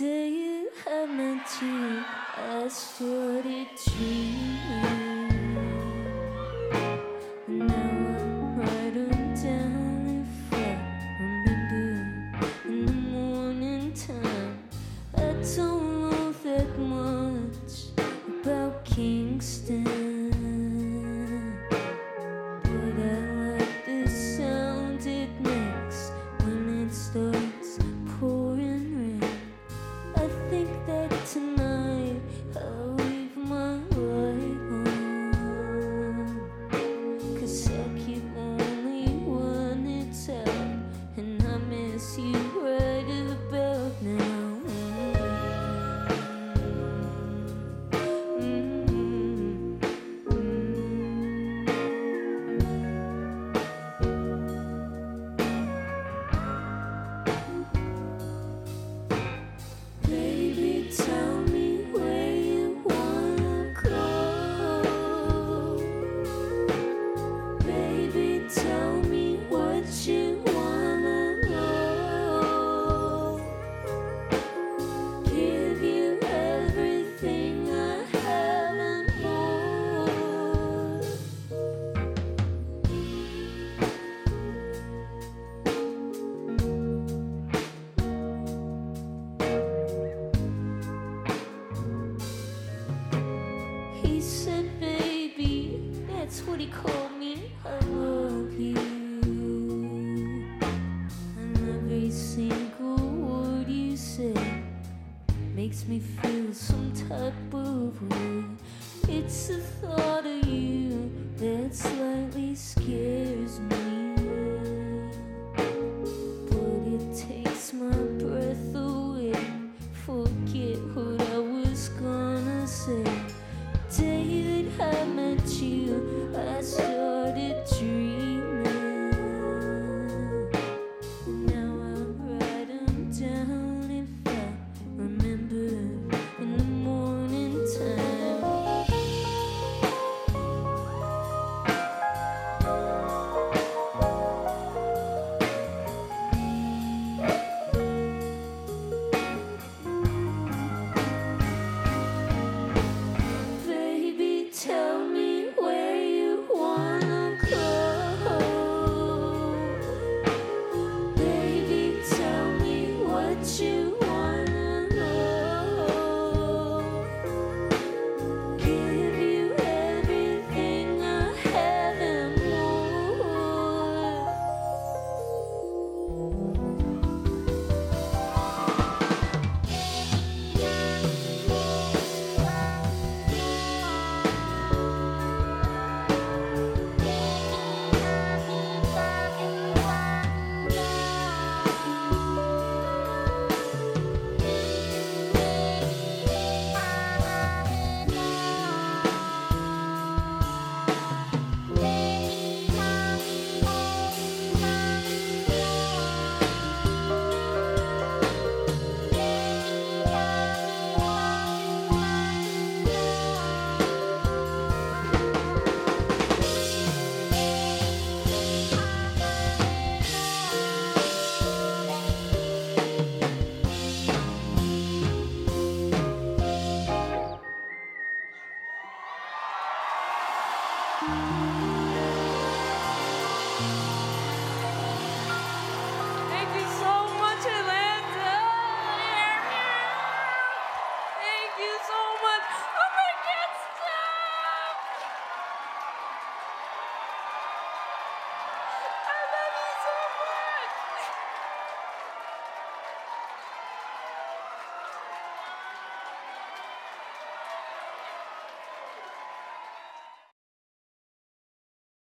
day you had met you, I started dreaming. Now I'm down remember in the morning time. I don't know that much about Kingston, me feel some type of way. It's a thought. you